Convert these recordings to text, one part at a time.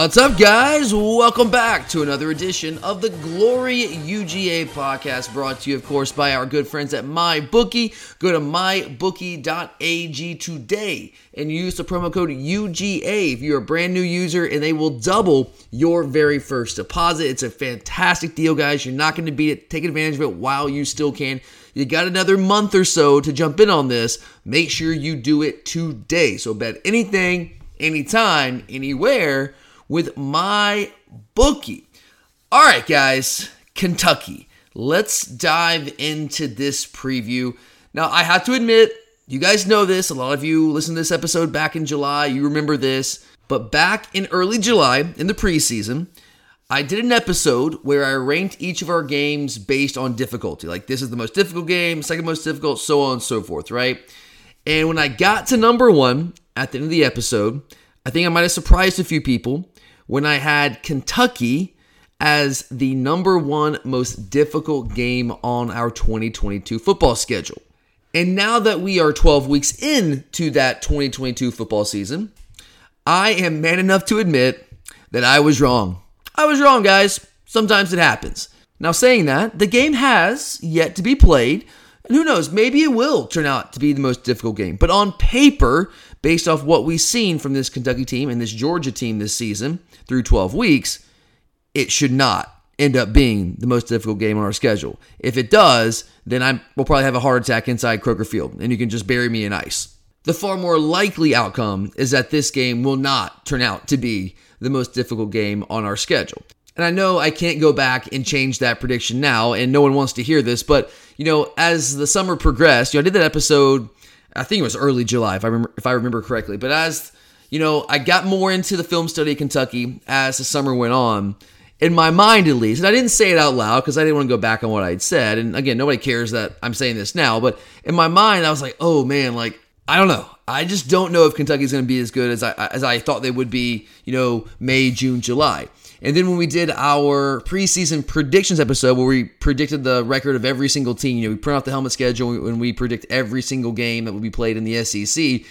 What's up, guys? Welcome back to another edition of the Glory UGA podcast, brought to you, of course, by our good friends at MyBookie. Go to mybookie.ag today and use the promo code UGA if you're a brand new user, and they will double your very first deposit. It's a fantastic deal, guys. You're not going to beat it. Take advantage of it while you still can. You got another month or so to jump in on this. Make sure you do it today. So, bet anything anytime, anywhere with my bookie. All right, guys, Kentucky. Let's dive into this preview. Now, I have to admit, you guys know this. A lot of you listened to this episode back in July. You remember this. But back in early July, in the preseason, I did an episode where I ranked each of our games based on difficulty. Like, this is the most difficult game, second most difficult, so on and so forth, right? And when I got to number one at the end of the episode, I think I might have surprised a few people when I had Kentucky as the number one most difficult game on our 2022 football schedule. And now that we are 12 weeks into that 2022 football season, I am man enough to admit that I was wrong. I was wrong, guys. Sometimes it happens. Now, saying that, the game has yet to be played, and who knows, maybe it will turn out to be the most difficult game. But on paper, based off what we've seen from this Kentucky team and this Georgia team this season through 12 weeks, it should not end up being the most difficult game on our schedule. If it does, then I will probably have a heart attack inside Kroger Field, and you can just bury me in ice. The far more likely outcome is that this game will not turn out to be the most difficult game on our schedule. And I know I can't go back and change that prediction now, and no one wants to hear this, but you know, as the summer progressed, you know, I did that episode, I think it was early July, if I remember if I remember correctly. But as you know, I got more into the film study of Kentucky as the summer went on. In my mind, at least, and I didn't say it out loud because I didn't want to go back on what I'd said. And again, nobody cares that I'm saying this now, but in my mind, I was like, oh man, like I don't know. I just don't know if Kentucky's going to be as good as I as I thought they would be. You know, May, June, July. And then when we did our preseason predictions episode, where we predicted the record of every single team, you know, we print out the helmet schedule and we predict every single game that will be played in the SEC.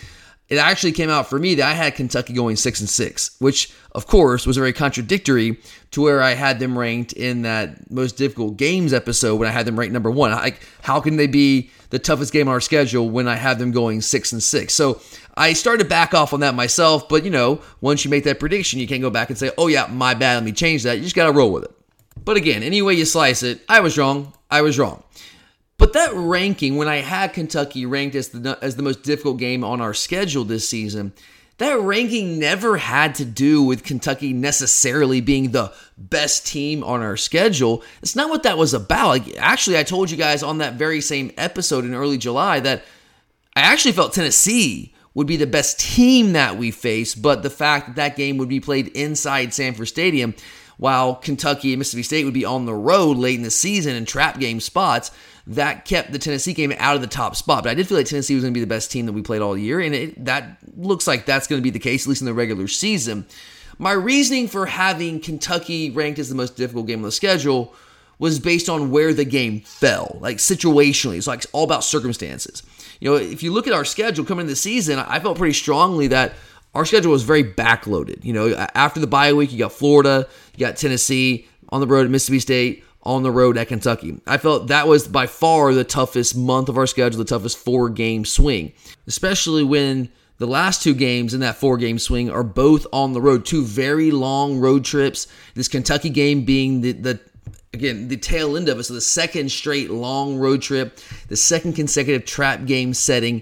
It actually came out for me that I had Kentucky going six and six, which of course was very contradictory to where I had them ranked in that most difficult games episode when I had them ranked number one. Like, how can they be the toughest game on our schedule when I have them going six and six? So I started to back off on that myself, but you know, once you make that prediction, you can't go back and say, oh yeah, my bad, let me change that. You just got to roll with it. But again, any way you slice it, I was wrong. I was wrong. But that ranking, when I had Kentucky ranked as the as the most difficult game on our schedule this season, that ranking never had to do with Kentucky necessarily being the best team on our schedule. It's not what that was about. Like, actually, I told you guys on that very same episode in early July that I actually felt Tennessee would be the best team that we face, but the fact that that game would be played inside Sanford Stadium, while Kentucky and Mississippi State would be on the road late in the season in trap game spots, that kept the Tennessee game out of the top spot. But I did feel like Tennessee was going to be the best team that we played all year, and it, that looks like that's going to be the case, at least in the regular season. My reasoning for having Kentucky ranked as the most difficult game on the schedule was based on where the game fell, like situationally. It's like all about circumstances. You know, if you look at our schedule coming into the season, I felt pretty strongly that our schedule was very backloaded. You know, after the bye week, you got Florida, you got Tennessee on the road at Mississippi State, on the road at Kentucky. I felt that was by far the toughest month of our schedule, the toughest four game swing, especially when the last two games in that four game swing are both on the road, two very long road trips. This Kentucky game being the, the again the tail end of it, so the second straight long road trip, the second consecutive trap game setting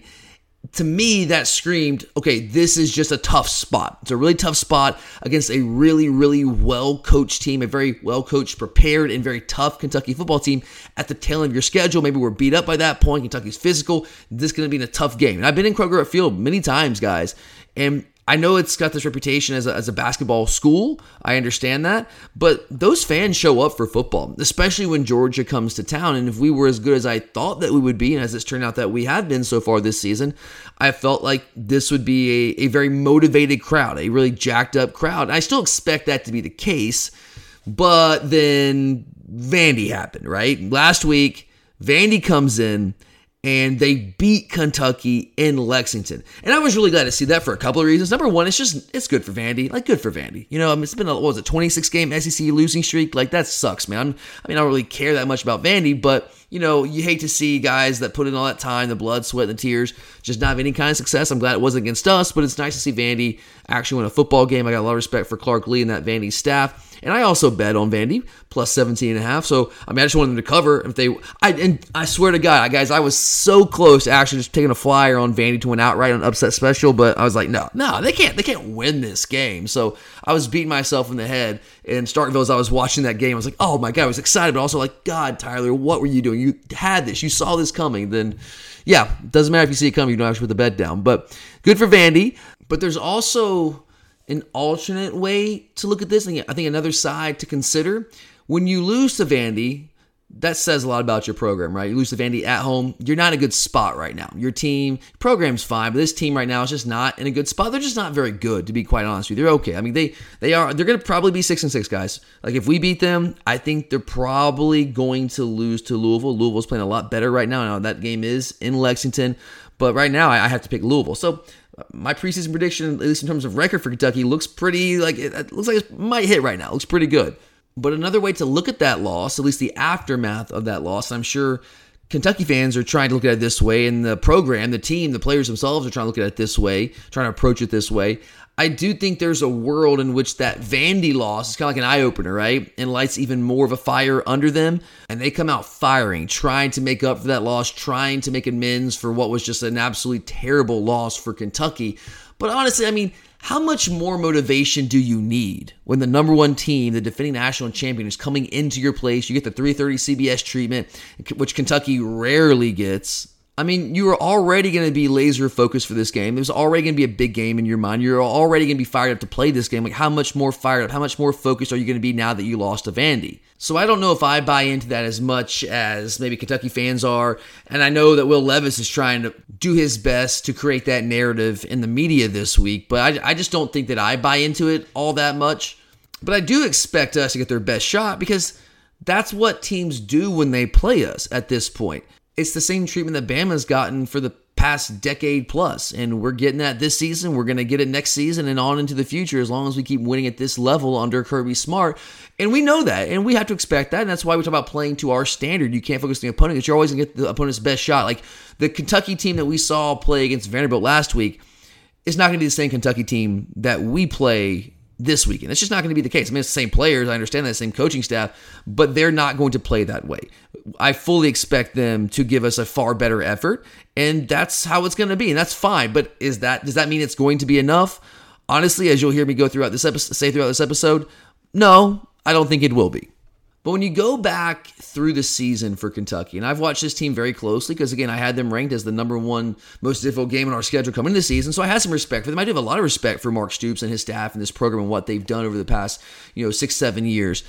to me, that screamed, okay, this is just a tough spot. It's a really tough spot against a really, really well coached team, a very well coached, prepared, and very tough Kentucky football team at the tail end of your schedule. Maybe we're beat up by that point. Kentucky's physical. This is going to be a tough game. And I've been in Kroger Field many times, guys, and I know it's got this reputation as a, as a basketball school. I understand that. But those fans show up for football, especially when Georgia comes to town. And if we were as good as I thought that we would be, and as it's turned out that we have been so far this season, I felt like this would be a, a very motivated crowd, a really jacked up crowd. I still expect that to be the case. But then Vandy happened, right? Last week, Vandy comes in and they beat Kentucky in Lexington. And I was really glad to see that for a couple of reasons. Number one, it's just it's good for Vandy, like good for Vandy. You know, I mean, it's been a what was it, 26 game SEC losing streak? Like that sucks, man. I mean, I don't really care that much about Vandy, but you know, you hate to see guys that put in all that time, the blood, sweat, and the tears, just not have any kind of success. I'm glad it wasn't against us, but it's nice to see Vandy actually win a football game. I got a lot of respect for Clark Lea and that Vandy staff. And I also bet on Vandy plus 17 and a half. So, I mean, I just wanted them to cover if they, I, and I swear to God, guys, I was so close to actually just taking a flyer on Vandy to win outright on upset special, but I was like, no, no, they can't, they can't win this game. So I was beating myself in the head in Starkville as I was watching that game. I was like, oh my God, I was excited, but also like, God, Tyler, what were you doing? You had this, you saw this coming. Then, yeah, doesn't matter if you see it coming, you don't have to put the bet down. But good for Vandy. But there's also an alternate way to look at this. I think another side to consider when you lose to Vandy, that says a lot about your program, right? You lose to Vandy at home, you're not in a good spot right now. Your team program's fine, but this team right now is just not in a good spot. They're just not very good, to be quite honest with you. They're okay. I mean, they they are they're gonna probably be six and six guys. Like if we beat them, I think they're probably going to lose to Louisville. Louisville's playing a lot better right now. Now that game is in Lexington, but right now I have to pick Louisville. So my preseason prediction, at least in terms of record for Kentucky, looks pretty like it looks like it might hit right now. It looks pretty good. But another way to look at that loss, at least the aftermath of that loss, I'm sure Kentucky fans are trying to look at it this way, and the program, the team, the players themselves are trying to look at it this way, trying to approach it this way. I do think there's a world in which that Vandy loss is kind of like an eye opener, right? And lights even more of a fire under them. And they come out firing, trying to make up for that loss, trying to make amends for what was just an absolutely terrible loss for Kentucky. But honestly, I mean, how much more motivation do you need when the number one team, the defending national champion, is coming into your place? You get the 330 CBS treatment, which Kentucky rarely gets. I mean, you are already going to be laser focused for this game. There's already going to be a big game in your mind. You're already going to be fired up to play this game. Like, how much more fired up, how much more focused are you going to be now that you lost to Vandy? So I don't know if I buy into that as much as maybe Kentucky fans are. And I know that Will Levis is trying to do his best to create that narrative in the media this week, but I, I just don't think that I buy into it all that much. But I do expect us to get their best shot because that's what teams do when they play us at this point it's the same treatment that Bama's gotten for the past decade plus, and we're getting that this season. We're going to get it next season and on into the future as long as we keep winning at this level under Kirby Smart. And we know that, and we have to expect that. And that's why we talk about playing to our standard. You can't focus on the opponent because you're always going to get the opponent's best shot. Like the Kentucky team that we saw play against Vanderbilt last week is not going to be the same Kentucky team that we play this weekend. It's just not going to be the case. I mean, it's the same players. I understand that, same coaching staff, but they're not going to play that way. I fully expect them to give us a far better effort, and that's how it's going to be, and that's fine. But is that does that mean it's going to be enough? Honestly, as you'll hear me go throughout this episode, say throughout this episode, no, I don't think it will be. But when you go back through the season for Kentucky, and I've watched this team very closely because, again, I had them ranked as the number one most difficult game in our schedule coming into the season. So I had some respect for them. I do have a lot of respect for Mark Stoops and his staff and this program and what they've done over the past, you know, six, seven years.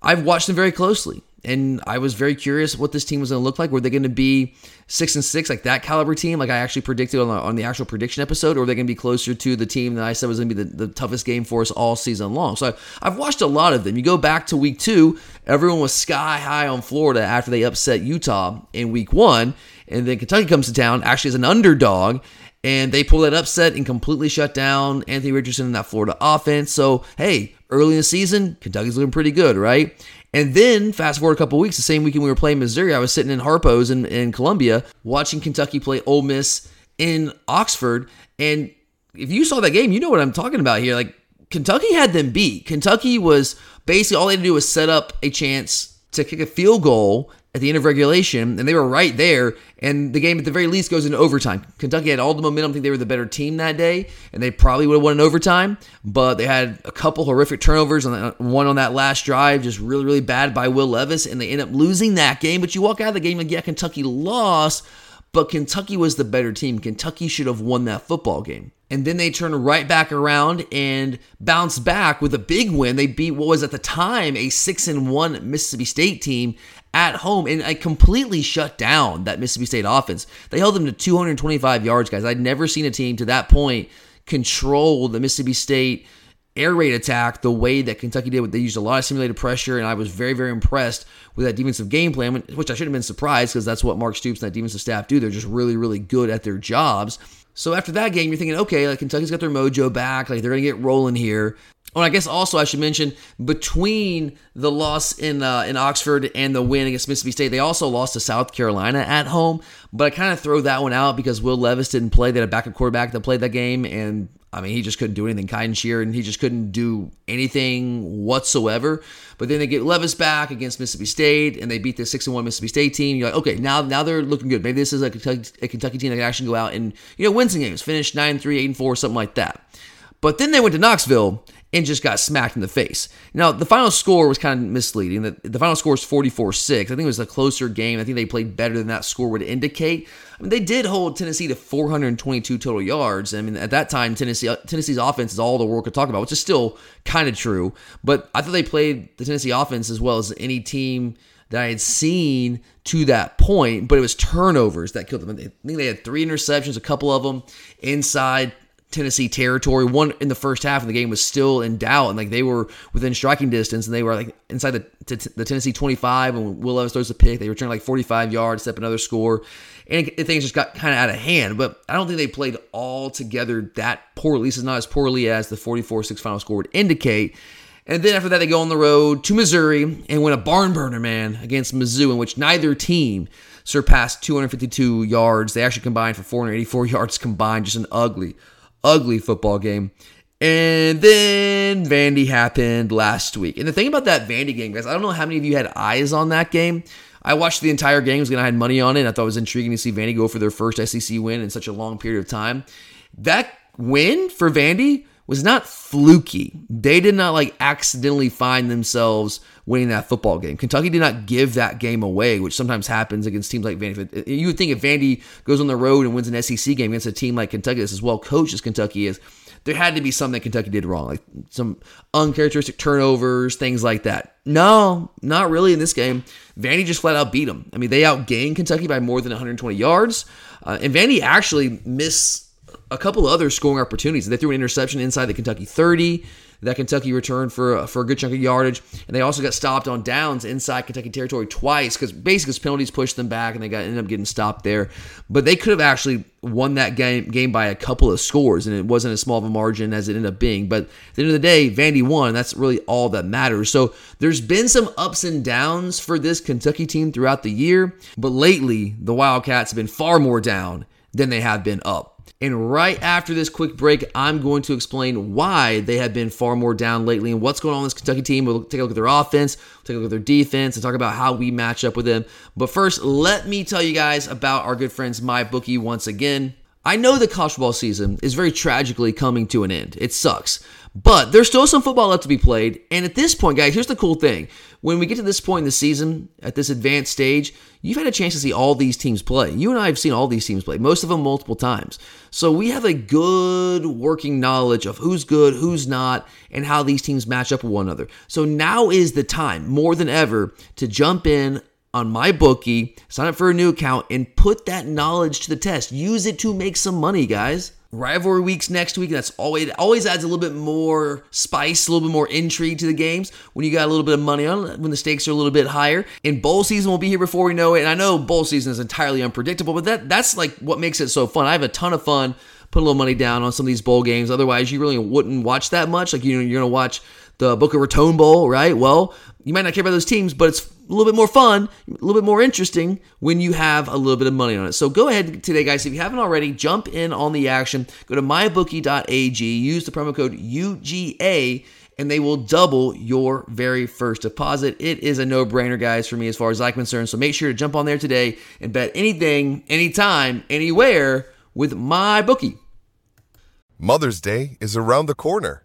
I've watched them very closely, and I was very curious what this team was going to look like. Were they going to be six and six, like that caliber team, like I actually predicted on the, on the actual prediction episode, or are they going to be closer to the team that I said was going to be the, the toughest game for us all season long? So I, I've watched a lot of them. You go back to week two, everyone was sky high on Florida after they upset Utah in week one, and then Kentucky comes to town actually as an underdog and they pull that upset and completely shut down Anthony Richardson in that Florida offense. So, hey, early in the season, Kentucky's looking pretty good, right? And then fast forward a couple weeks, the same weekend we were playing Missouri, I was sitting in Harpo's in, in Columbia watching Kentucky play Ole Miss in Oxford. And if you saw that game, you know what I'm talking about here. Like Kentucky had them beat. Kentucky was basically all they had to do was set up a chance to kick a field goal at the end of regulation, and they were right there. And the game, at the very least, goes into overtime. Kentucky had all the momentum. I think they were the better team that day, and they probably would have won in overtime. But they had a couple horrific turnovers on that, one on that last drive, just really, really bad by Will Levis, and they end up losing that game. But you walk out of the game like, yeah, Kentucky lost, but Kentucky was the better team. Kentucky should have won that football game. And then they turn right back around and bounce back with a big win. They beat what was at the time a six and one Mississippi State team at home and I completely shut down that Mississippi State offense. They held them to 225 yards, guys. I'd never seen a team to that point control the Mississippi State air raid attack the way that Kentucky did. They used a lot of simulated pressure, and I was very, very impressed with that defensive game plan, which I shouldn't have been surprised because that's what Mark Stoops and that defensive staff do. They're just really, really good at their jobs. So after that game, you're thinking, okay, like Kentucky's got their mojo back, like they're gonna get rolling here. Oh, I guess also I should mention between the loss in uh, in Oxford and the win against Mississippi State, they also lost to South Carolina at home. But I kind of throw that one out because Will Levis didn't play. They had a backup quarterback that played that game, and I mean he just couldn't do anything. Kaiya Sheron and he just couldn't do anything whatsoever. But then they get Levis back against Mississippi State, and they beat the six and one Mississippi State team. You're like, okay, now now they're looking good. Maybe this is a Kentucky, a Kentucky team that can actually go out and you know win some games, finish 9-3, 8 and four, something like that. But then they went to Knoxville and just got smacked in the face. Now, the final score was kind of misleading. The, the final score is 44 6. I think it was a closer game. I think they played better than that score would indicate. I mean, they did hold Tennessee to 422 total yards. I mean, at that time, Tennessee uh, Tennessee's offense is all the world could talk about, which is still kind of true. But I thought they played the Tennessee offense as well as any team that I had seen to that point, but it was turnovers that killed them. I think they had three interceptions, a couple of them inside Tennessee territory. One in the first half of the game was still in doubt, and like they were within striking distance, and they were like inside the t- the Tennessee 25. And Will Levis throws a pick, they return like 45 yards, step another score, and things just got kind of out of hand. But I don't think they played all together that poorly. At least it's not as poorly as the 44-6 final score would indicate. And then after that, they go on the road to Missouri and win a barn burner, man, against Mizzou, in which neither team surpassed 252 yards. They actually combined for 484 yards combined. Just an ugly, ugly football game. And then Vandy happened last week. And the thing about that Vandy game, guys, I don't know how many of you had eyes on that game. I watched the entire game because I had money on it. I thought it was intriguing to see Vandy go for their first SEC win in such a long period of time. That win for Vandy was not fluky. They did not like accidentally find themselves winning that football game. Kentucky did not give that game away, which sometimes happens against teams like Vandy. You would think if Vandy goes on the road and wins an SEC game against a team like Kentucky that's as well coached as Kentucky is, there had to be something that Kentucky did wrong, like some uncharacteristic turnovers, things like that. No, not really in this game. Vandy just flat out beat them. I mean, they outgained Kentucky by more than 120 yards, uh, and Vandy actually missed a couple of other scoring opportunities. They threw an interception inside the Kentucky 30 that Kentucky returned for uh, for a good chunk of yardage, and they also got stopped on downs inside Kentucky territory twice because basically because penalties pushed them back and they got ended up getting stopped there. But they could have actually won that game game by a couple of scores, and it wasn't as small of a margin as it ended up being. But at the end of the day, Vandy won. That's really all that matters. So there's been some ups and downs for this Kentucky team throughout the year, but lately the Wildcats have been far more down than they have been up. And right after this quick break, I'm going to explain why they have been far more down lately and what's going on in this Kentucky team. We'll take a look at their offense, we'll take a look at their defense, and talk about how we match up with them. But first, let me tell you guys about our good friends MyBookie once again. I know the college football season is very tragically coming to an end. It sucks. But there's still some football left to be played. And at this point, guys, here's the cool thing. When we get to this point in the season, at this advanced stage, you've had a chance to see all these teams play. You and I have seen all these teams play, most of them multiple times. So we have a good working knowledge of who's good, who's not, and how these teams match up with one another. So now is the time, more than ever, to jump in on my bookie, sign up for a new account, and put that knowledge to the test. Use it to make some money, guys. Rivalry weeks next week. That's always always adds a little bit more spice, a little bit more intrigue to the games when you got a little bit of money on when the stakes are a little bit higher. And bowl season will be here before we know it. And I know bowl season is entirely unpredictable, but that that's like what makes it so fun. I have a ton of fun putting a little money down on some of these bowl games. Otherwise, you really wouldn't watch that much. Like you know, you're gonna watch the Boca Raton Bowl, right? Well, you might not care about those teams, but it's a little bit more fun, a little bit more interesting when you have a little bit of money on it. So go ahead today, guys. If you haven't already, jump in on the action. Go to mybookie.ag, use the promo code UGA, and they will double your very first deposit. It is a no brainer, guys, for me as far as I'm concerned. So make sure to jump on there today and bet anything, anytime, anywhere with my bookie. Mother's Day is around the corner.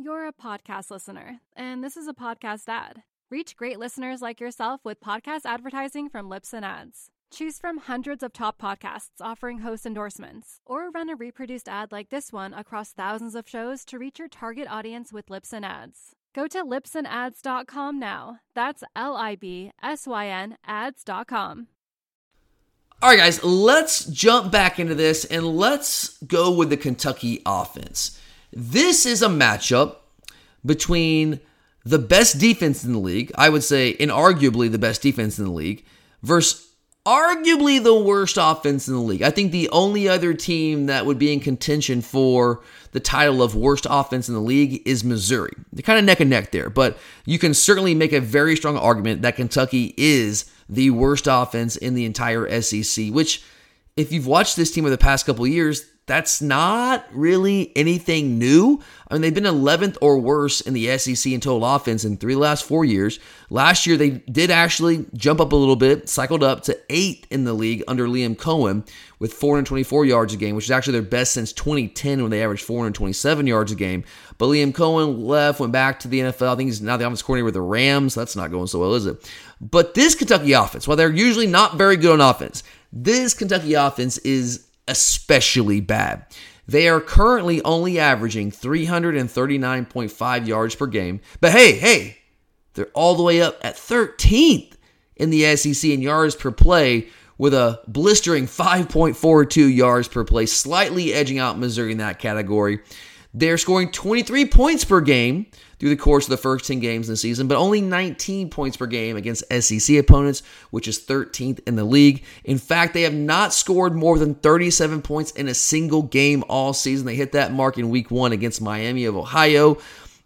You're a podcast listener, and this is a podcast ad. Reach great listeners like yourself with podcast advertising from Libsyn Ads. Choose from hundreds of top podcasts offering host endorsements, or run a reproduced ad like this one across thousands of shows to reach your target audience with Libsyn Ads. Go to libsynads.com now. That's L I B S Y N ads.com. All right, guys, let's jump back into this and let's go with the Kentucky offense. This is a matchup between the best defense in the league, I would say inarguably the best defense in the league, versus arguably the worst offense in the league. I think the only other team that would be in contention for the title of worst offense in the league is Missouri. They're kind of neck and neck there, but you can certainly make a very strong argument that Kentucky is the worst offense in the entire SEC, which if you've watched this team over the past couple years, that's not really anything new. I mean, they've been 11th or worse in the SEC in total offense in three last four years. Last year, they did actually jump up a little bit, cycled up to eighth in the league under Liam Coen with 424 yards a game, which is actually their best since 2010 when they averaged 427 yards a game. But Liam Coen left, went back to the NFL. I think he's now the offense coordinator with the Rams. That's not going so well, is it? But this Kentucky offense, while they're usually not very good on offense, this Kentucky offense is especially bad. They are currently only averaging 339.5 yards per game. But hey, hey, they're all the way up at 13th in the SEC in yards per play with a blistering 5.42 yards per play, slightly edging out Missouri in that category. They're scoring 23 points per game through the course of the first 10 games in the season, but only 19 points per game against SEC opponents, which is 13th in the league. In fact, they have not scored more than 37 points in a single game all season. They hit that mark in week one against Miami of Ohio.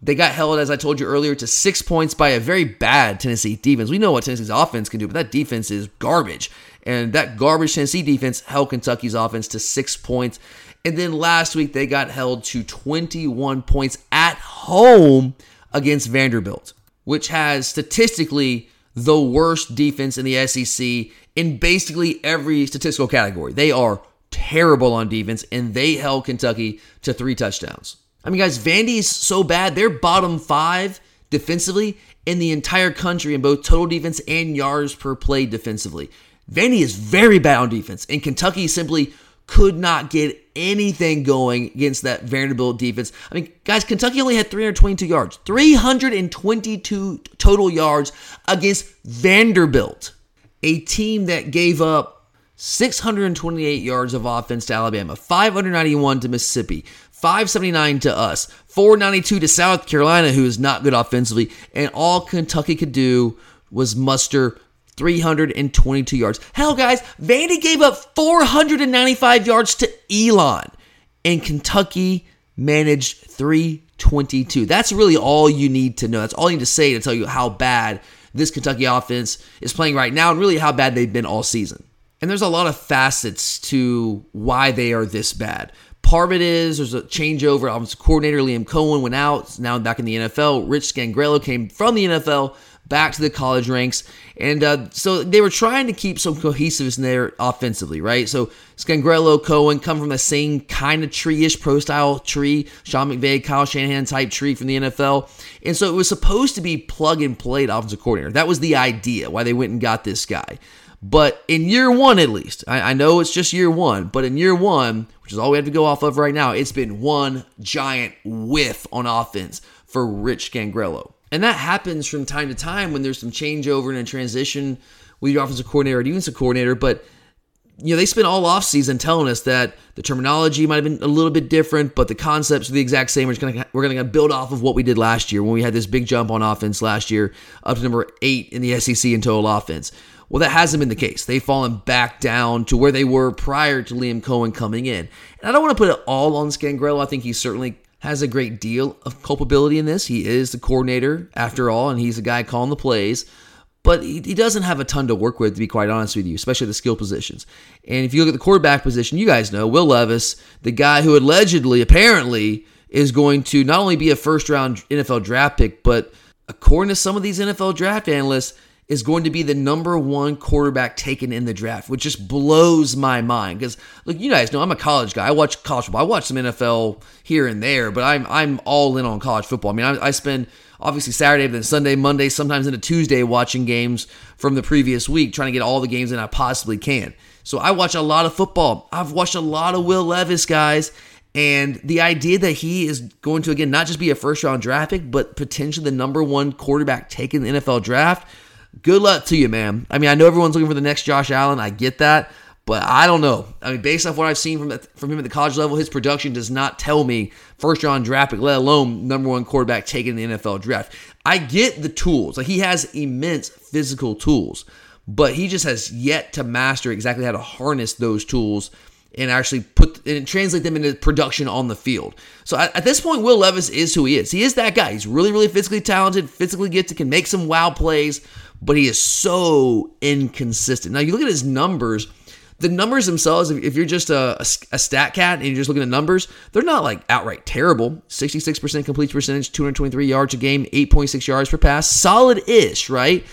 They got held, as I told you earlier, to six points by a very bad Tennessee defense. We know what Tennessee's offense can do, but that defense is garbage. And that garbage Tennessee defense held Kentucky's offense to six points. And then last week, they got held to 21 points at home against Vanderbilt, which has statistically the worst defense in the SEC in basically every statistical category. They are terrible on defense, and they held Kentucky to three touchdowns. I mean, guys, Vandy's so bad. They're bottom five defensively in the entire country in both total defense and yards per play defensively. Vandy is very bad on defense, and Kentucky simply could not get anything going against that Vanderbilt defense. I mean, guys, Kentucky only had 322 yards, 322 total yards against Vanderbilt, a team that gave up 628 yards of offense to Alabama, 591 to Mississippi, 579 to us, 492 to South Carolina, who is not good offensively, and all Kentucky could do was muster 322 yards. Hell, guys, Vandy gave up 495 yards to Elon, and Kentucky managed 322. That's really all you need to know. That's all you need to say to tell you how bad this Kentucky offense is playing right now and really how bad they've been all season. And there's a lot of facets to why they are this bad. Part of it is there's a changeover. Offensive coordinator Liam Coen went out, now back in the NFL. Rich Scangarello came from the NFL back to the college ranks. And uh, so they were trying to keep some cohesiveness in there offensively, right? So Scangarello, Coen come from the same kind of tree-ish pro style tree, Sean McVay, Kyle Shanahan type tree from the NFL. And so it was supposed to be plug and play offensive coordinator. That was the idea why they went and got this guy. But in year one, at least, I, I, know it's just year one, but in year one, which is all we have to go off of right now, it's been one giant whiff on offense for Rich Scangarello. And that happens from time to time when there's some changeover and a transition with your offensive coordinator or defensive coordinator. But you know, they spent all offseason telling us that the terminology might have been a little bit different, but the concepts are the exact same. We're going we're to build off of what we did last year when we had this big jump on offense last year, up to number eight in the SEC in total offense. Well, that hasn't been the case. They've fallen back down to where they were prior to Liam Coen coming in. And I don't want to put it all on Scangarello. I think he's certainly has a great deal of culpability in this. He is the coordinator, after all, and he's the guy calling the plays. But he, he doesn't have a ton to work with, to be quite honest with you, especially the skill positions. And if you look at the quarterback position, you guys know Will Levis, the guy who allegedly, apparently, is going to not only be a first round NFL draft pick, but according to some of these NFL draft analysts, is going to be the number one quarterback taken in the draft, which just blows my mind. Because look, you guys know I'm a college guy. I watch college football. I watch some NFL here and there, but I'm I'm all in on college football. I mean, I, I spend obviously Saturday, then Sunday, Monday, sometimes into Tuesday watching games from the previous week, trying to get all the games that I possibly can. So I watch a lot of football. I've watched a lot of Will Levis guys. And the idea that he is going to, again, not just be a first round draft pick, but potentially the number one quarterback taken in the NFL draft, good luck to you, man. I mean, I know everyone's looking for the next Josh Allen. I get that. But I don't know. I mean, based off what I've seen from the, from him at the college level, his production does not tell me first round draft pick, let alone number one quarterback taken in the NFL draft. I get the tools. Like he has immense physical tools, but he just has yet to master exactly how to harness those tools and actually put and translate them into production on the field. So at, at, this point, Will Levis is who he is. He is that guy. He's really, really physically talented, physically gifted, can make some wow plays, but he is so inconsistent. Now you look at his numbers. The numbers themselves, if you're just a, a, stat cat and you're just looking at numbers, they're not like outright terrible. 66% complete percentage, 223 yards a game, 8.6 yards per pass, solid ish, right?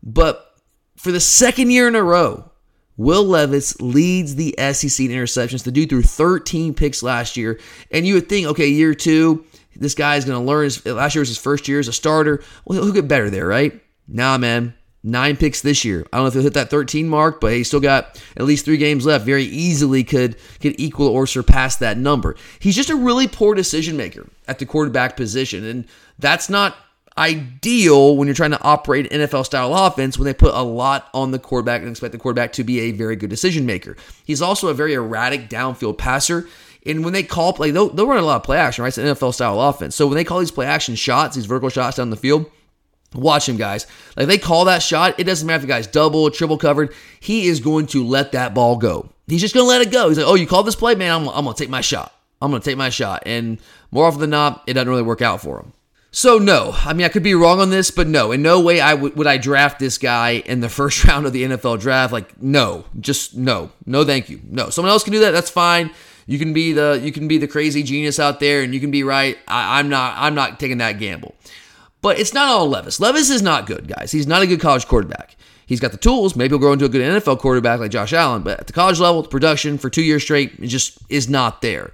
But for the second year in a row, Will Levis leads the SEC in interceptions. The dude threw 13 picks last year. And you would think, okay, year two, this guy is going to learn. Last year was his first year as a starter. Well, he'll get better there, right? Nah, man. Nine picks this year. I don't know if he'll hit that 13 mark, but he still got at least three games left. Very easily could could equal or surpass that number. He's just a really poor decision maker at the quarterback position, and that's not ideal when you're trying to operate NFL style offense when they put a lot on the quarterback and expect the quarterback to be a very good decision maker. He's also a very erratic downfield passer. And when they call play, they'll, they'll run a lot of play action, right? It's an NFL style offense. So when they call these play action shots, these vertical shots down the field, Watch him, guys. Like they call that shot, it doesn't matter if the guy's double, triple covered. He is going to let that ball go. He's just going to let it go. He's like, oh, you called this play, man. I'm, I'm going to take my shot. I'm going to take my shot. And more often than not, it doesn't really work out for him. So no, I mean I could be wrong on this, but no, in no way I would would I draft this guy in the first round of the NFL draft. Like no, just no, no, thank you, no. Someone else can do that. That's fine. You can be the you can be the crazy genius out there, and you can be right. I, I'm not. I'm not taking that gamble. But it's not all Levis. Levis is not good, guys. He's not a good college quarterback. He's got the tools. Maybe he'll grow into a good NFL quarterback like Josh Allen, but at the college level, the production for two years straight it just is not there.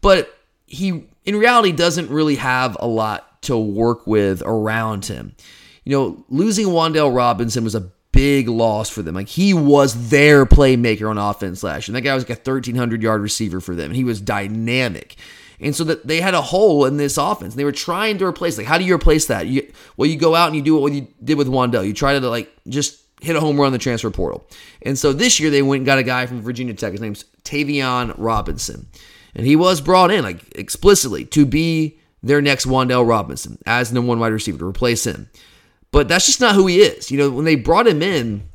But he, in reality, doesn't really have a lot to work with around him. You know, losing Wan'Dale Robinson was a big loss for them. Like he was their playmaker on offense last year. And that guy was like a 1,300 yard receiver for them, and he was dynamic. And so that they had a hole in this offense. They were trying to replace. Like, how do you replace that? You, well, you go out and you do what you did with Wan'Dale. You try to like just hit a home run in the transfer portal. And so this year they went and got a guy from Virginia Tech. His name's Tayvion Robinson, and he was brought in like explicitly to be their next Wan'Dale Robinson as number one wide receiver to replace him. But that's just not who he is. You know, when they brought him in,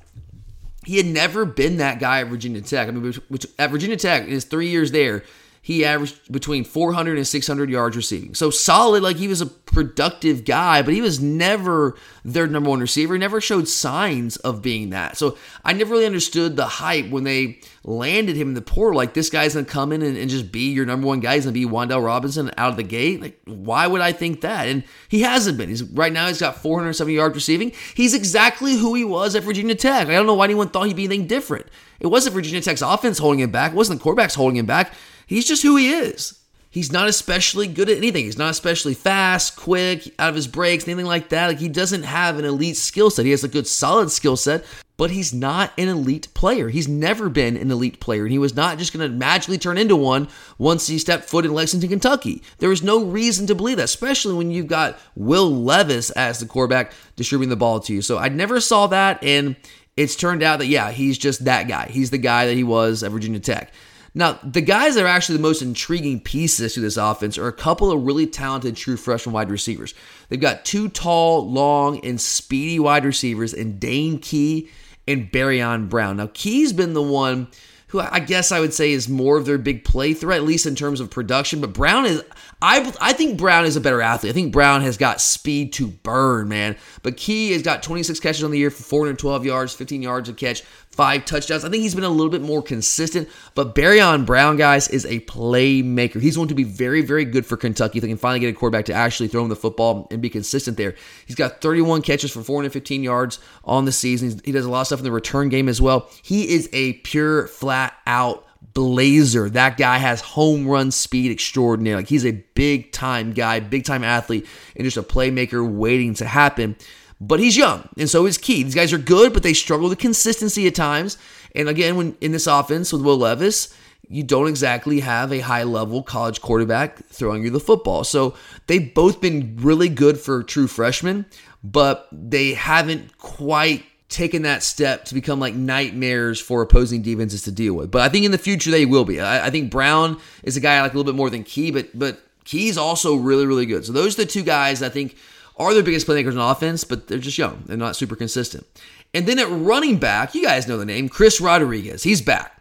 he had never been that guy at Virginia Tech. I mean, at Virginia Tech, in his three years there, he averaged between 400 and 600 yards receiving. So solid, like he was a productive guy, but he was never their number one receiver. He never showed signs of being that. So I never really understood the hype when they landed him in the portal. Like this guy's gonna come in and, and just be your number one guy. He's gonna be Wan'Dale Robinson out of the gate. Like why would I think that? And he hasn't been. He's right now he's got 470 yards receiving. He's exactly who he was at Virginia Tech. I don't know why anyone thought he'd be anything different. It wasn't Virginia Tech's offense holding him back. It wasn't the quarterbacks holding him back. He's just who he is. He's not especially good at anything. He's not especially fast, quick, out of his breaks, anything like that. Like he doesn't have an elite skill set. He has a good solid skill set, but he's not an elite player. He's never been an elite player, and he was not just going to magically turn into one once he stepped foot in Lexington, Kentucky. There is no reason to believe that, especially when you've got Will Levis as the quarterback distributing the ball to you. So I never saw that, and it's turned out that yeah, he's just that guy. He's the guy that he was at Virginia Tech. Now, the guys that are actually the most intriguing pieces to this offense are a couple of really talented true freshman wide receivers. They've got two tall, long, and speedy wide receivers in Dane Key and Barion Brown. Now, Key's been the one who I guess I would say is more of their big play threat, at least in terms of production. But Brown is, I, I think Brown is a better athlete. I think Brown has got speed to burn, man. But Key has got 26 catches on the year for 412 yards, 15 yards a catch, five touchdowns. I think he's been a little bit more consistent, but Barion Brown, guys, is a playmaker. He's going to be very, very good for Kentucky if they can finally get a quarterback to actually throw him the football and be consistent there. He's got 31 catches for 415 yards on the season. He does a lot of stuff in the return game as well. He is a pure, flat out blazer. That guy has home run speed extraordinary. Like he's a big time guy, big time athlete, and just a playmaker waiting to happen but he's young, and so is Key. These guys are good, but they struggle with consistency at times. And again, when in this offense with Will Levis, you don't exactly have a high level college quarterback throwing you the football. So they've both been really good for true freshmen, but they haven't quite taken that step to become like nightmares for opposing defenses to deal with. But I think in the future they will be. I, I think Brown is a guy I like a little bit more than Key, but but Key's also really really good. So those are the two guys I think are their biggest playmakers on offense, but they're just young. They're not super consistent. And then at running back, you guys know the name, Chris Rodriguez. He's back.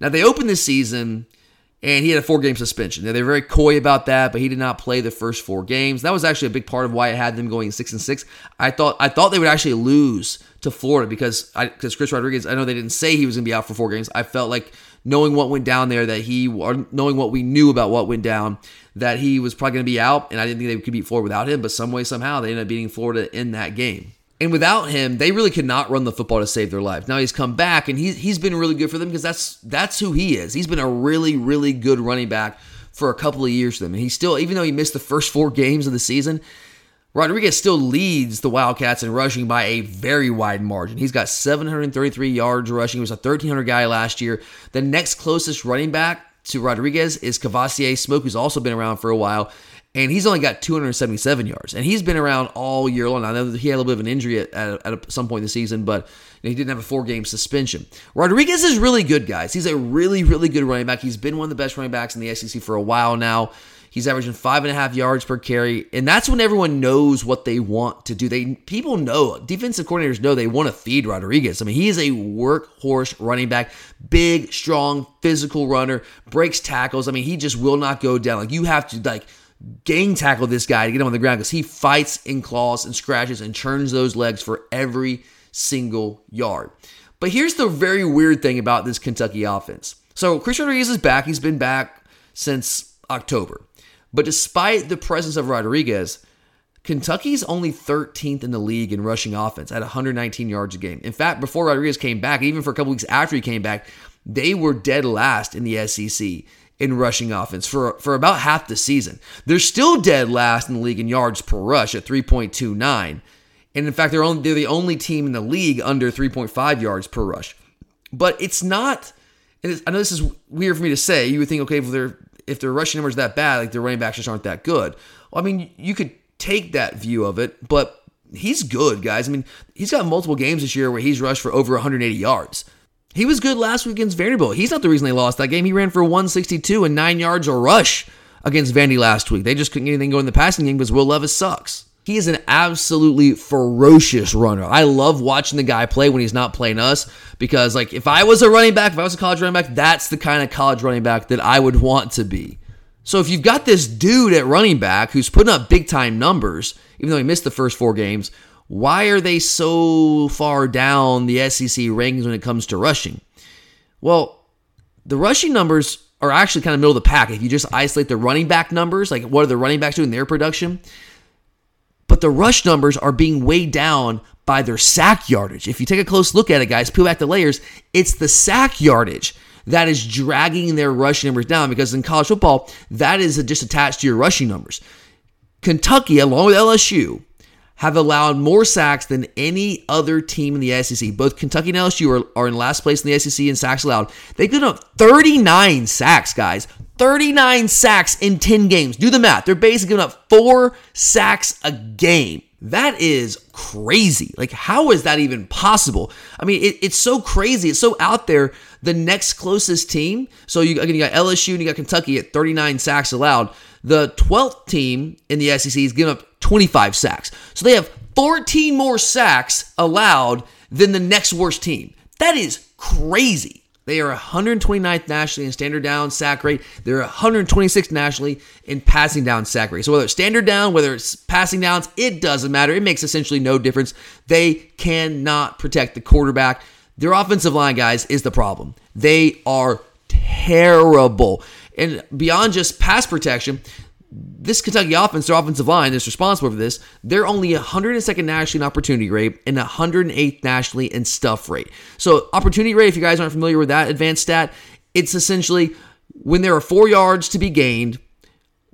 Now, they opened this season and he had a four game suspension. Now, they're very coy about that, but he did not play the first four games. That was actually a big part of why I had them going six and six. I thought I thought they would actually lose to Florida because I because Chris Rodriguez, I know they didn't say he was going to be out for four games. I felt like knowing what went down there, that he, or knowing what we knew about what went down, that he was probably going to be out, and I didn't think they could beat Florida without him. But some way, somehow, they ended up beating Florida in that game. And without him, they really could not run the football to save their lives. Now he's come back, and he's he's been really good for them because that's that's who he is. He's been a really really good running back for a couple of years for them, and he still, even though he missed the first four games of the season, Rodriguez still leads the Wildcats in rushing by a very wide margin. He's got 733 yards rushing. He was a 1,300 guy last year. The next closest running back to Rodriguez is Kavosiey Smoke, who's also been around for a while, and he's only got 277 yards. And he's been around all year long. I know he had a little bit of an injury at, at, at some point in the season, but he didn't have a four game suspension. Rodriguez is really good, guys. He's a really, really good running back. He's been one of the best running backs in the SEC for a while now. He's averaging five and a half yards per carry, and that's when everyone knows what they want to do. They people know defensive coordinators know they want to feed Rodriguez. I mean, he is a workhorse running back, big, strong, physical runner, breaks tackles. I mean, he just will not go down. Like you have to like gang tackle this guy to get him on the ground because he fights and claws and scratches and churns those legs for every single yard. But here's the very weird thing about this Kentucky offense. So Chris Rodriguez is back. He's been back since October. But despite the presence of Rodriguez, Kentucky's only 13th in the league in rushing offense at 119 yards a game. In fact, before Rodriguez came back, even for a couple weeks after he came back, they were dead last in the SEC in rushing offense for, for about half the season. They're still dead last in the league in yards per rush at 3.29. And in fact, they're only they're the only team in the league under 3.5 yards per rush. But it's not. It's, I know this is weird for me to say. You would think, okay, if their if their rushing numbers that bad, like their running backs just aren't that good. Well, I mean, you could take that view of it, but he's good, guys. I mean, he's got multiple games this year where he's rushed for over 180 yards. He was good last week against Vanderbilt. He's not the reason they lost that game. He ran for 162 and nine yards a rush against Vandy last week. They just couldn't get anything going in the passing game because Will Levis sucks. He is an absolutely ferocious runner. I love watching the guy play when he's not playing us because, like, if I was a running back, if I was a college running back, that's the kind of college running back that I would want to be. So if you've got this dude at running back who's putting up big time numbers, even though he missed the first four games, why are they so far down the SEC rankings when it comes to rushing? Well, the rushing numbers are actually kind of middle of the pack. If you just isolate the running back numbers, like what are the running backs doing their production? But the rush numbers are being weighed down by their sack yardage. If you take a close look at it, guys, peel back the layers, it's the sack yardage that is dragging their rush numbers down because in college football, that is just attached to your rushing numbers. Kentucky, along with LSU, have allowed more sacks than any other team in the SEC. Both Kentucky and LSU are, are in last place in the SEC in sacks allowed. They've given up 39 sacks, guys. 39 sacks in 10 games. Do the math. They're basically giving up four sacks a game. That is crazy. Like, how is that even possible? I mean, it, it's so crazy. It's so out there. The next closest team, so you, again, you got LSU and you got Kentucky at 39 sacks allowed. The 12th team in the SEC is giving up 25 sacks. So they have 14 more sacks allowed than the next worst team. That is crazy. They are 129th nationally in standard down sack rate. They're 126th nationally in passing down sack rate. So whether it's standard down, whether it's passing downs, it doesn't matter. It makes essentially no difference. They cannot protect the quarterback. Their offensive line, guys, is the problem. They are terrible. And beyond just pass protection, this Kentucky offense, their offensive line is responsible for this. They're only 102nd nationally in opportunity rate and 108th nationally in stuff rate. So, opportunity rate, if you guys aren't familiar with that advanced stat, it's essentially when there are four yards to be gained,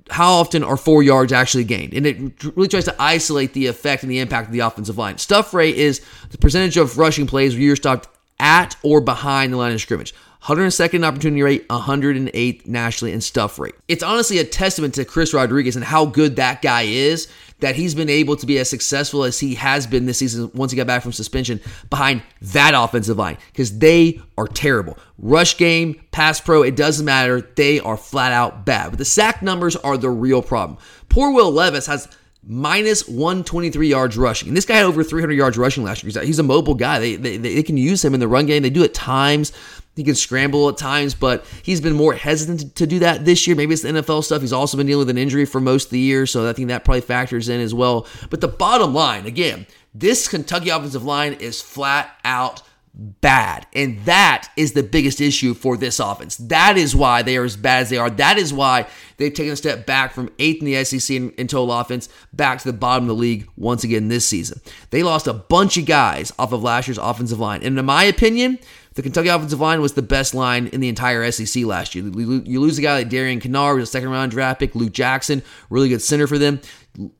how often are four yards actually gained? And it really tries to isolate the effect and the impact of the offensive line. Stuff rate is the percentage of rushing plays where you're stopped at or behind the line of scrimmage. 102nd opportunity rate, 108th nationally in stuff rate. It's honestly a testament to Chris Rodriguez and how good that guy is that he's been able to be as successful as he has been this season once he got back from suspension behind that offensive line because they are terrible. Rush game, pass pro, it doesn't matter. They are flat out bad. But the sack numbers are the real problem. Poor Will Levis has minus 123 yards rushing. And this guy had over 300 yards rushing last year. He's a mobile guy. They, they, they can use him in the run game. They do at times. He can scramble at times, but he's been more hesitant to do that this year. Maybe it's the NFL stuff. He's also been dealing with an injury for most of the year, so I think that probably factors in as well. But the bottom line, again, this Kentucky offensive line is flat out bad. And that is the biggest issue for this offense. That is why they are as bad as they are. That is why they've taken a step back from eighth in the SEC in, in, total offense back to the bottom of the league once again this season. They lost a bunch of guys off of last year's offensive line. And in my opinion, the Kentucky offensive line was the best line in the entire SEC last year. You lose a guy like Darian Kinnard, who's a second round draft pick, Luke Jackson, really good center for them.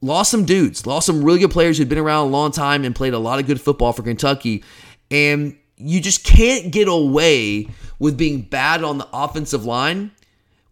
Lost some dudes, lost some really good players who'd been around a long time and played a lot of good football for Kentucky. And you just can't get away with being bad on the offensive line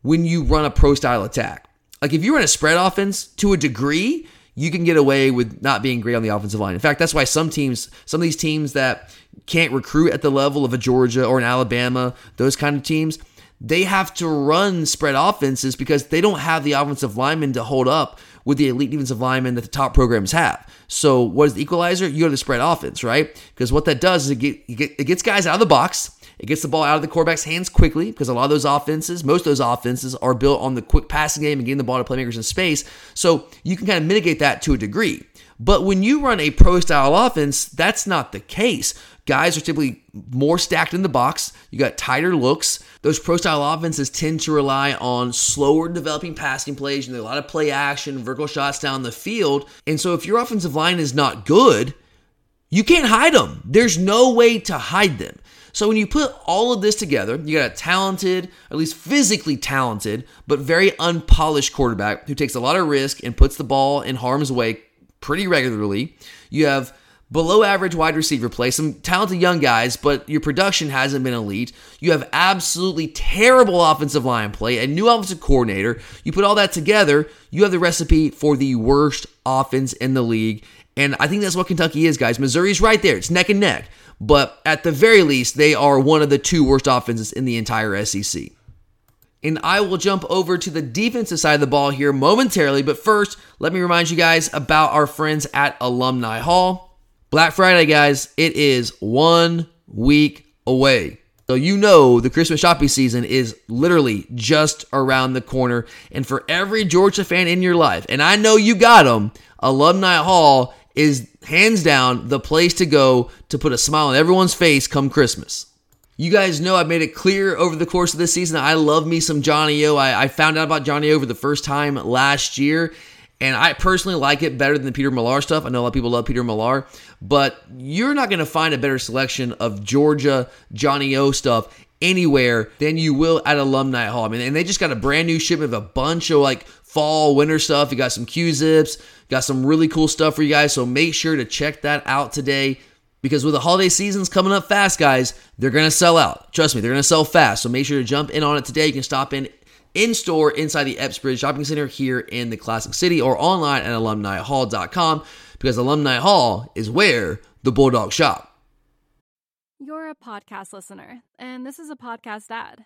when you run a pro style attack. Like if you run a spread offense to a degree, you can get away with not being great on the offensive line. In fact, that's why some teams, some of these teams that can't recruit at the level of a Georgia or an Alabama, those kind of teams, they have to run spread offenses because they don't have the offensive linemen to hold up with the elite defensive linemen that the top programs have. So what is the equalizer? You go to the spread offense, right? Because what that does is it, get, it gets guys out of the box. It gets the ball out of the quarterback's hands quickly because a lot of those offenses, most of those offenses are built on the quick passing game and getting the ball to playmakers in space. So you can kind of mitigate that to a degree. But when you run a pro style offense, that's not the case. Guys are typically more stacked in the box. You got tighter looks. Those pro style offenses tend to rely on slower developing passing plays. You know, a lot of play action, vertical shots down the field. And so if your offensive line is not good, you can't hide them. There's no way to hide them. So when you put all of this together, you got a talented, at least physically talented, but very unpolished quarterback who takes a lot of risk and puts the ball in harm's way pretty regularly. You have below average wide receiver play, some talented young guys, but your production hasn't been elite. You have absolutely terrible offensive line play, a new offensive coordinator. You put all that together, you have the recipe for the worst offense in the league. And I think that's what Kentucky is, guys. Missouri's right there. It's neck and neck. But at the very least, they are one of the two worst offenses in the entire SEC. And I will jump over to the defensive side of the ball here momentarily. But first, let me remind you guys about our friends at Alumni Hall. Black Friday, guys, it is one week away. So you know the Christmas shopping season is literally just around the corner. And for every Georgia fan in your life, and I know you got them, Alumni Hall is hands down the place to go to put a smile on everyone's face come Christmas. You guys know I've made it clear over the course of this season I love me some johnnie-O. I, I found out about johnnie-O for the first time last year, and I personally like it better than the Peter Millar stuff. I know a lot of people love Peter Millar, but you're not going to find a better selection of Georgia johnnie-O stuff anywhere than you will at Alumni Hall. I mean, and they just got a brand new shipment of a bunch of like fall, winter stuff. You got some Q zips, got some really cool stuff for you guys. So make sure to check that out today because with the holiday seasons coming up fast, guys, they're going to sell out. Trust me, they're going to sell fast. So make sure to jump in on it today. You can stop in in store inside the Epps Bridge Shopping Center here in the Classic City or online at alumnihall.com because Alumni Hall is where the Bulldogs shop. You're a podcast listener, and this is a podcast ad.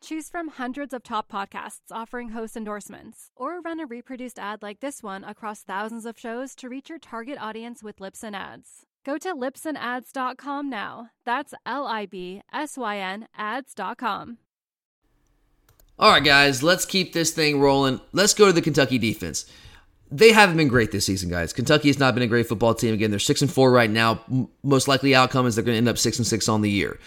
Choose from hundreds of top podcasts offering host endorsements, or run a reproduced ad like this one across thousands of shows to reach your target audience with Libsyn Ads. Go to libsynads.com now. That's L I B S Y N ads.com. All right, guys, let's keep this thing rolling. Let's go to the Kentucky defense. They haven't been great this season, guys. Kentucky has not been a great football team. Again, they're six and four right now. Most likely outcome is they're going to end up six and six on the year.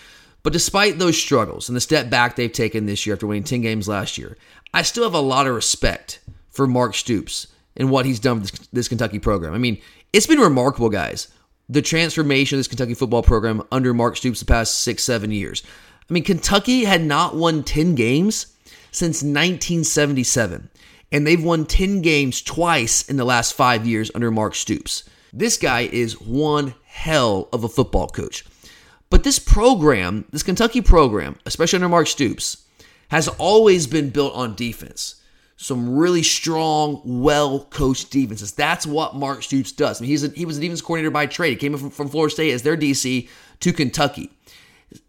But despite those struggles and the step back they've taken this year after winning 10 games last year, I still have a lot of respect for Mark Stoops and what he's done with this, this Kentucky program. I mean, it's been remarkable, guys, the transformation of this Kentucky football program under Mark Stoops the past six, seven years. I mean, Kentucky had not won 10 games since 1977, and they've won 10 games twice in the last five years under Mark Stoops. This guy is one hell of a football coach. But this program, this Kentucky program, especially under Mark Stoops, has always been built on defense. Some really strong, well coached defenses. That's what Mark Stoops does. I mean, he's a, he was a defense coordinator by trade. He came from, from Florida State as their DC to Kentucky.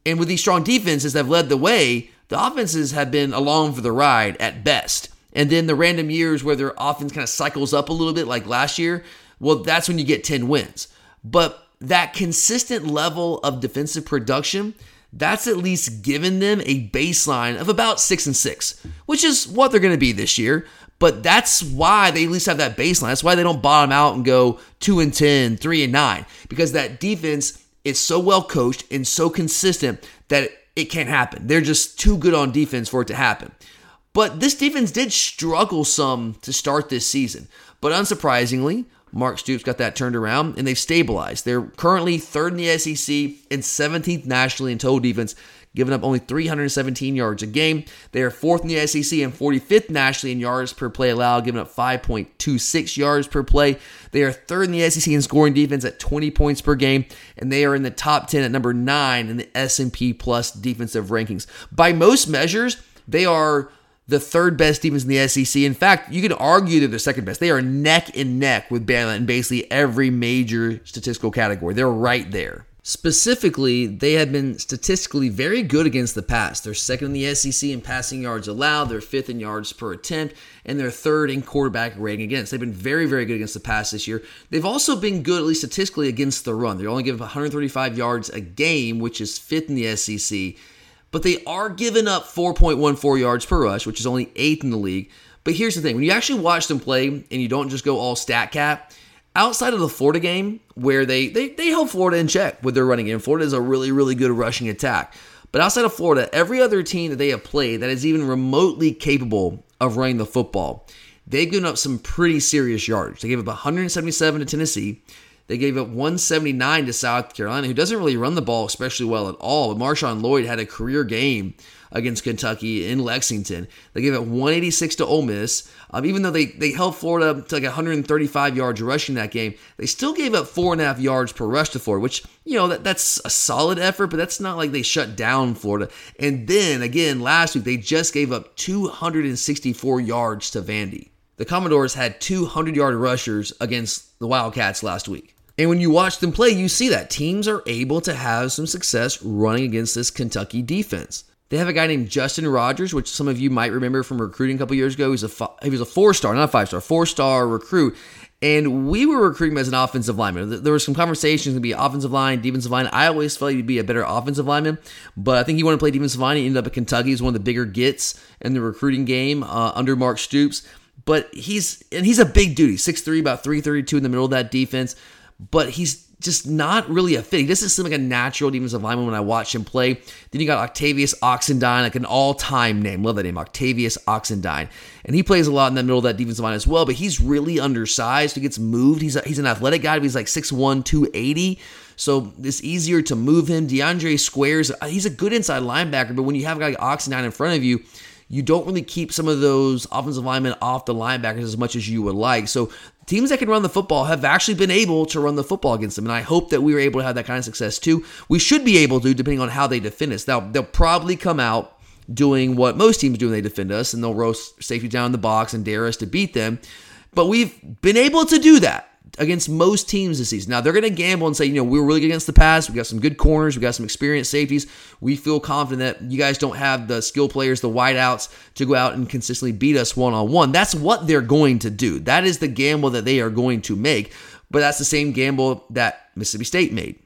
And with these strong defenses that have led the way, the offenses have been along for the ride at best. And then the random years where their offense kind of cycles up a little bit, like last year, well, that's when you get 10 wins. But that consistent level of defensive production, that's at least given them a baseline of about six and six, which is what they're going to be this year. But that's why they at least have that baseline. That's why they don't bottom out and go two and 10, three and nine, because that defense is so well coached and so consistent that it can't happen. They're just too good on defense for it to happen. But this defense did struggle some to start this season. But unsurprisingly, Mark Stoops got that turned around and they've stabilized. They're currently third in the SEC and 17th nationally in total defense, giving up only 317 yards a game. They are fourth in the SEC and 45th nationally in yards per play allowed, giving up 5.26 yards per play. They are third in the SEC in scoring defense at 20 points per game, and they are in the top 10 at number nine in the S&P Plus defensive rankings. By most measures, they are the third best defense in the SEC. In fact, you can argue they're the second best. They are neck and neck with Bama in basically every major statistical category. They're right there. Specifically, they have been statistically very good against the pass. They're second in the SEC in passing yards allowed, they're fifth in yards per attempt, and they're third in quarterback rating against. They've been very, very good against the pass this year. They've also been good, at least statistically, against the run. They're only giving 135 yards a game, which is fifth in the SEC, but they are giving up 4.14 yards per rush, which is only eighth in the league. But here's the thing when you actually watch them play and you don't just go all stat cap, outside of the Florida game, where they, they, they held Florida in check with their running game, Florida is a really, really good rushing attack. But outside of Florida, every other team that they have played that is even remotely capable of running the football, they've given up some pretty serious yards. They gave up 177 to Tennessee. They gave up 179 to South Carolina, who doesn't really run the ball especially well at all. But Marshawn Lloyd had a career game against Kentucky in Lexington. They gave up 186 to Ole Miss. Um, even though they, they held Florida to like 135 yards rushing that game, they still gave up four and a half yards per rush to Florida, which, you know, that, that's a solid effort, but that's not like they shut down Florida. And then again, last week, they just gave up 264 yards to Vandy. The Commodores had 200 yard rushers against the Wildcats last week. And when you watch them play, you see that teams are able to have some success running against this Kentucky defense. They have a guy named Justin Rogers, which some of you might remember from recruiting a couple years ago. He's a he was a four star, not a five star, four star recruit. And we were recruiting him as an offensive lineman. There were some conversations to be offensive line, defensive line. I always felt he'd be a better offensive lineman, but I think he wanted to play defensive line. He ended up at Kentucky. He's one of the bigger gets in the recruiting game uh, under Mark Stoops. But he's and he's a big dude. He's 6'3", about 332 in the middle of that defense. But he's just not really a fit. He doesn't seem like a natural defensive lineman when I watch him play. Then you got Octavius Oxendine, like an all-time name. Love that name, Octavius Oxendine. And he plays a lot in the middle of that defensive line as well, but he's really undersized. He gets moved. He's a, he's an athletic guy, he's like 6'1", 280. So it's easier to move him. DeAndre Squares, uh, he's a good inside linebacker, but when you have a guy like Oxendine in front of you, you don't really keep some of those offensive linemen off the linebackers as much as you would like. So teams that can run the football have actually been able to run the football against them. And I hope that we were able to have that kind of success too. We should be able to, depending on how they defend us. Now, they'll probably come out doing what most teams do when they defend us, and they'll roast safety down in the box and dare us to beat them. But we've been able to do that against most teams this season. Now they're going to gamble and say, you know, we are really good against the pass. We got some good corners. We got some experienced safeties. We feel confident that you guys don't have the skill players, the wideouts to go out and consistently beat us one on one. That's what they're going to do. That is the gamble that they are going to make. But that's the same gamble that Mississippi State made,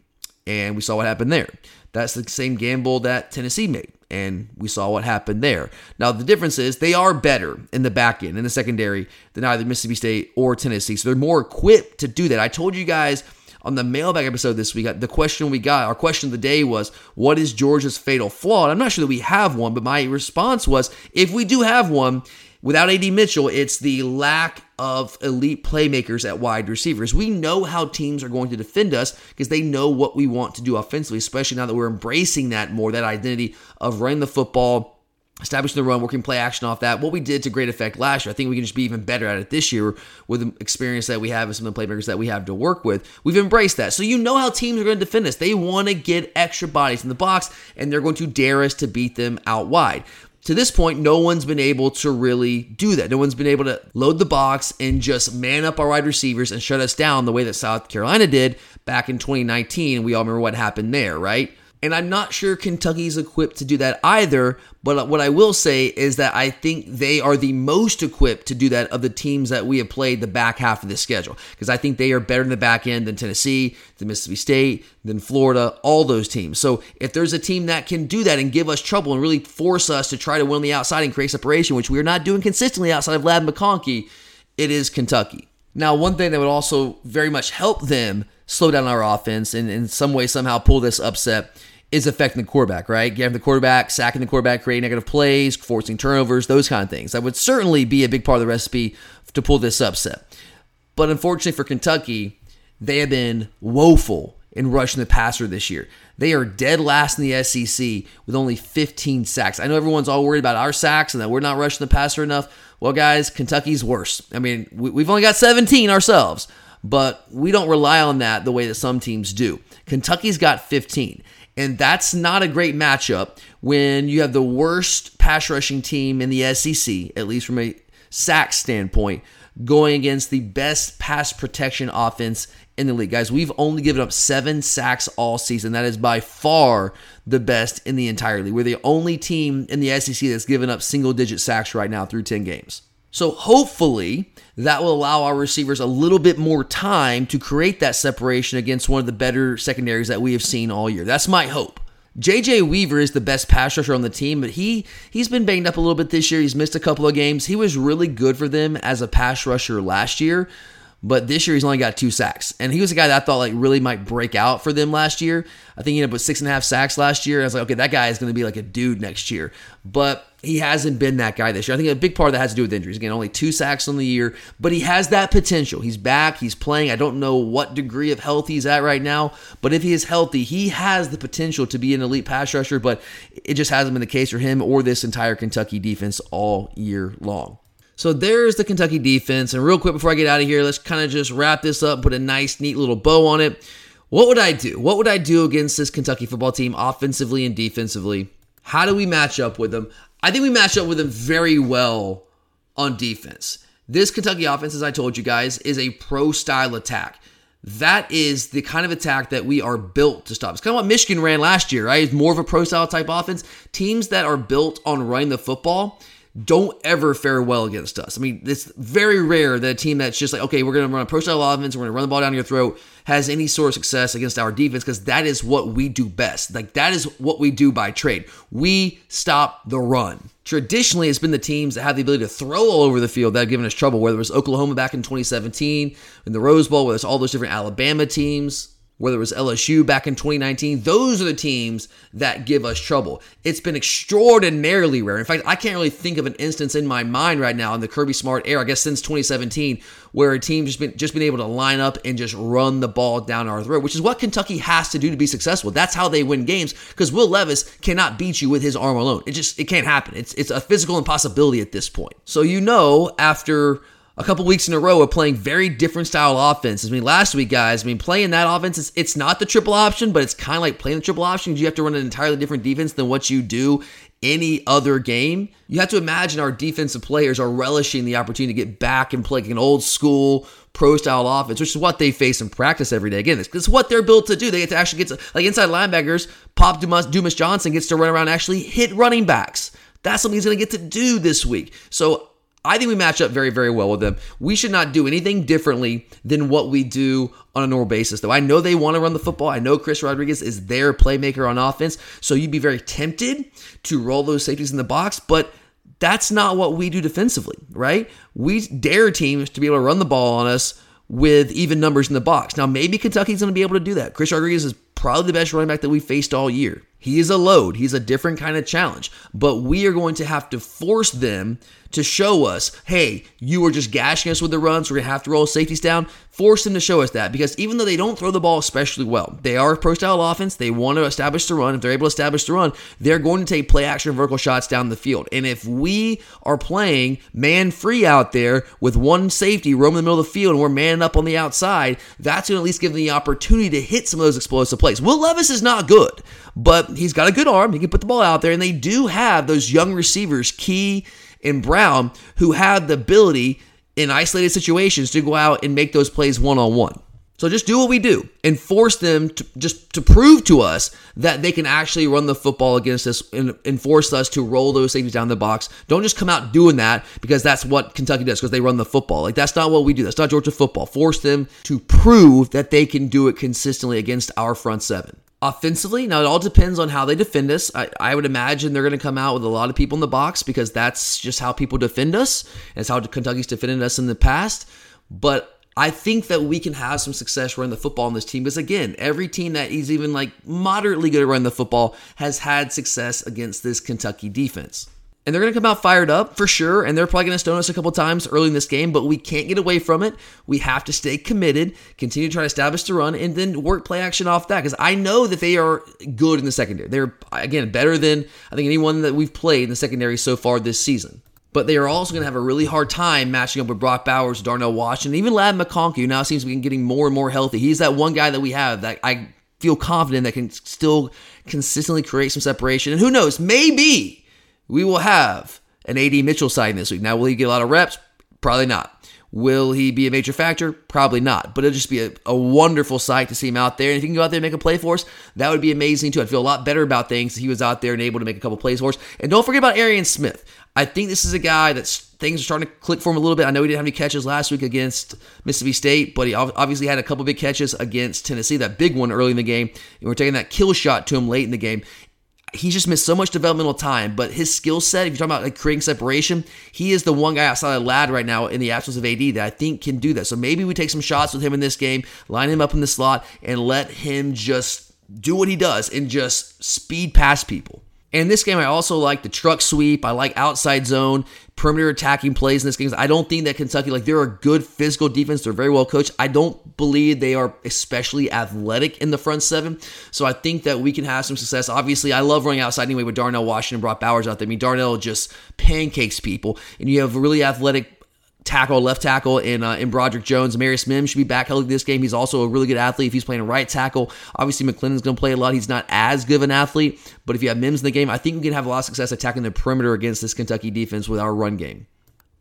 and we saw what happened there. That's the same gamble that Tennessee made and we saw what happened there. Now, the difference is they are better in the back end, in the secondary, than either Mississippi State or Tennessee. So they're more equipped to do that. I told you guys on the mailbag episode this week, the question we got, our question of the day was, What is Georgia's fatal flaw? And I'm not sure that we have one, but my response was, If we do have one, without AD Mitchell, it's the lack of elite playmakers at wide receivers. We know how teams are going to defend us because they know what we want to do offensively, especially now that we're embracing that more, that identity of running the football. Establishing the run, working play action off that. What we did to great effect last year, I think we can just be even better at it this year with the experience that we have and some of the playmakers that we have to work with. We've embraced that. So you know how teams are going to defend us. They want to get extra bodies in the box and they're going to dare us to beat them out wide to this point, no one's been able to really do that. No one's been able to load the box and just man up our wide receivers and shut us down the way that South Carolina did back in 2019. We all remember what happened there, right? And I'm not sure Kentucky's equipped to do that either. But what I will say is that I think they are the most equipped to do that of the teams that we have played the back half of the schedule. Because I think they are better in the back end than Tennessee, than Mississippi State, than Florida, all those teams. So if there's a team that can do that and give us trouble and really force us to try to win the outside and create separation, which we are not doing consistently outside of Ladd McConkey, it is Kentucky. Now, one thing that would also very much help them slow down our offense and in some way somehow pull this upset is affecting the quarterback, right? Getting the quarterback, sacking the quarterback, creating negative plays, forcing turnovers, those kind of things. That would certainly be a big part of the recipe to pull this upset. But unfortunately for Kentucky, they have been woeful in rushing the passer this year. They are dead last in the SEC with only 15 sacks. I know everyone's all worried about our sacks and that we're not rushing the passer enough. Well, guys, Kentucky's worse. I mean, we've only got 17 ourselves, but we don't rely on that the way that some teams do. Kentucky's got 15. And that's not a great matchup when you have the worst pass rushing team in the SEC, at least from a sack standpoint, going against the best pass protection offense in the league. Guys, we've only given up seven sacks all season. That is by far the best in the entire league. We're the only team in the SEC that's given up single digit sacks right now through 10 games. So hopefully that will allow our receivers a little bit more time to create that separation against one of the better secondaries that we have seen all year. That's my hope. JJ Weaver is the best pass rusher on the team, but he he's been banged up a little bit this year. He's missed a couple of games. He was really good for them as a pass rusher last year, but this year he's only got two sacks. And he was a guy that I thought like really might break out for them last year. I think he ended up with six and a half sacks last year. I was like, okay, that guy is going to be like a dude next year. But he hasn't been that guy this year. I think a big part of that has to do with injuries. Again, only two sacks on the year, but he has that potential. He's back. He's playing. I don't know what degree of health he's at right now, but if he is healthy, he has the potential to be an elite pass rusher. But it just hasn't been the case for him or this entire Kentucky defense all year long. So there's the Kentucky defense. And real quick before I get out of here, let's kind of just wrap this up, put a nice, neat little bow on it. What would I do? What would I do against this Kentucky football team offensively and defensively? How do we match up with them? I think we match up with them very well on defense. This Kentucky offense, as I told you guys, is a pro style attack. That is the kind of attack that we are built to stop. It's kind of what Michigan ran last year, right? It's more of a pro style type offense. Teams that are built on running the football don't ever fare well against us. I mean, it's very rare that a team that's just like, okay, we're going to run a pro style offense, we're going to run the ball down your throat, has any sort of success against our defense because that is what we do best. Like, that is what we do by trade. We stop the run. Traditionally, it's been the teams that have the ability to throw all over the field that have given us trouble, whether it was Oklahoma back in 2017 in the Rose Bowl, whether it's all those different Alabama teams whether it was LSU back in 2019, those are the teams that give us trouble. It's been extraordinarily rare. In fact, I can't really think of an instance in my mind right now in the Kirby Smart era, I guess since 2017, where a team just been just been able to line up and just run the ball down our throat, which is what Kentucky has to do to be successful. That's how they win games because Will Levis cannot beat you with his arm alone. It just it can't happen. It's it's a physical impossibility at this point. So you know after a couple weeks in a row of playing very different style offenses. I mean, last week, guys, I mean, playing that offense, is, it's not the triple option, but it's kind of like playing the triple option you have to run an entirely different defense than what you do any other game. You have to imagine our defensive players are relishing the opportunity to get back and play like an old school pro style offense, which is what they face in practice every day. Again, it's, what they're built to do. They get to actually get to, like inside linebackers, Pop Dumas, Dumas Johnson gets to run around and actually hit running backs. That's something he's going to get to do this week. So I think we match up very, very well with them. We should not do anything differently than what we do on a normal basis, though. I know they want to run the football. I know Chris Rodriguez is their playmaker on offense. So you'd be very tempted to roll those safeties in the box, but that's not what we do defensively, right? We dare teams to be able to run the ball on us with even numbers in the box. Now, maybe Kentucky's going to be able to do that. Chris Rodriguez is probably the best running back that we faced all year. He is a load. He's a different kind of challenge. But we are going to have to force them to show us, hey, you are just gashing us with the runs. We're going to have to roll safeties down. Force them to show us that because even though they don't throw the ball especially well, they are a pro style offense. They want to establish the run. If they're able to establish the run, they're going to take play action vertical shots down the field. And if we are playing man free out there with one safety roaming the middle of the field and we're manning up on the outside, that's going to at least give them the opportunity to hit some of those explosive plays. Will Levis is not good, but he's got a good arm. He can put the ball out there, and they do have those young receivers, Key and Brown, who have the ability in isolated situations to go out and make those plays one on one. So just do what we do and force them to just to prove to us that they can actually run the football against us and, and force us to roll those safeties down the box. Don't just come out doing that because that's what Kentucky does because they run the football. Like that's not what we do. That's not Georgia football. Force them to prove that they can do it consistently against our front seven. Offensively, now it all depends on how they defend us. I, I would imagine they're going to come out with a lot of people in the box because that's just how people defend us. It's how Kentucky's defended us in the past. But I think that we can have some success running the football on this team because again, every team that is even like moderately good at running the football has had success against this Kentucky defense. And they're going to come out fired up for sure. And they're probably going to stone us a couple times early in this game, but we can't get away from it. We have to stay committed, continue to try to establish the run, and then work play action off that. Because I know that they are good in the secondary. They're, again, better than I think anyone that we've played in the secondary so far this season. But they are also going to have a really hard time matching up with Brock Bowers, Darnell Washington, even Ladd McConkey, who now seems to be getting more and more healthy. He's that one guy that we have that I feel confident that can still consistently create some separation. And who knows, maybe we will have an AD Mitchell signing this week. Now, will he get a lot of reps? Probably not. Will he be a major factor? Probably not. But it'll just be a, a, wonderful sight to see him out there. And if he can go out there and make a play for us, that would be amazing too. I'd feel a lot better about things if he was out there and able to make a couple plays for us. And don't forget about Arian Smith. I think this is a guy that things are starting to click for him a little bit. I know he didn't have any catches last week against Mississippi State, but he obviously had a couple big catches against Tennessee, that big one early in the game. And we're taking that kill shot to him late in the game he's just missed so much developmental time, but his skill set, if you're talking about like creating separation, he is the one guy outside of Ladd right now in the absence of AD that I think can do that. So maybe we take some shots with him in this game, line him up in the slot, and let him just do what he does and just speed past people. In this game, I also like the truck sweep. I like outside zone, perimeter attacking plays in this game. I don't think that Kentucky, like, they're a good physical defense. They're very well coached. I don't believe they are especially athletic in the front seven. So I think that we can have some success. Obviously, I love running outside anyway with Darnell Washington, Brock Bowers out there. I mean, Darnell just pancakes people, and you have really athletic tackle, left tackle in uh, in Broderick Jones. Marius Mims should be back healthy this game. He's also a really good athlete if he's playing right tackle. Obviously, McClendon's going to play a lot. He's not as good of an athlete, but if you have Mims in the game, I think we can have a lot of success attacking the perimeter against this Kentucky defense with our run game.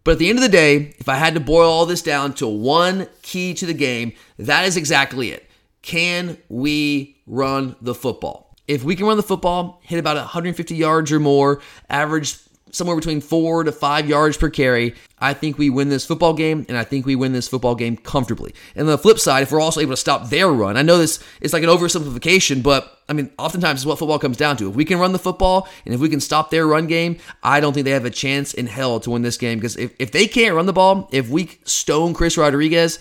But at the end of the day, if I had to boil all this down to one key to the game, that is exactly it. Can we run the football? If we can run the football, hit about 150 yards or more, average somewhere between four to five yards per carry. I think we win this football game, and I think we win this football game comfortably. And on the flip side, if we're also able to stop their run, I know this is like an oversimplification, but I mean, oftentimes is what football comes down to. If we can run the football and if we can stop their run game, I don't think they have a chance in hell to win this game because if, if they can't run the ball, if we stone Chris Rodriguez,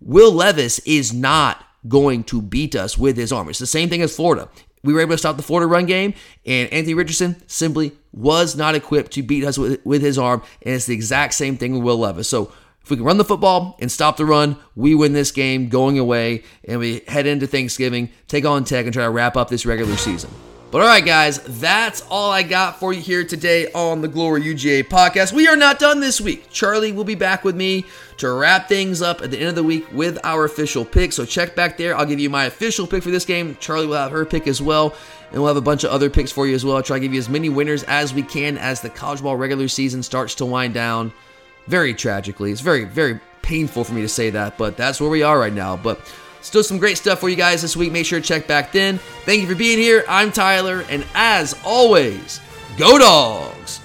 Will Levis is not going to beat us with his arm. It's the same thing as Florida we were able to stop the Florida run game, and Anthony Richardson simply was not equipped to beat us with, with his arm, and it's the exact same thing with Will Levis. So if we can run the football and stop the run, we win this game going away, and we head into Thanksgiving, take on Tech, and try to wrap up this regular season. But all right, guys, that's all I got for you here today on the Glory UGA podcast. We are not done this week. Charlie will be back with me to wrap things up at the end of the week with our official pick. So check back there. I'll give you my official pick for this game. Charlie will have her pick as well. And we'll have a bunch of other picks for you as well. I'll try to give you as many winners as we can as the college ball regular season starts to wind down. Very tragically. It's very, very painful for me to say that, but that's where we are right now. But Still some great stuff for you guys this week. Make sure to check back then. Thank you for being here. I'm Tyler, and as always, go dogs!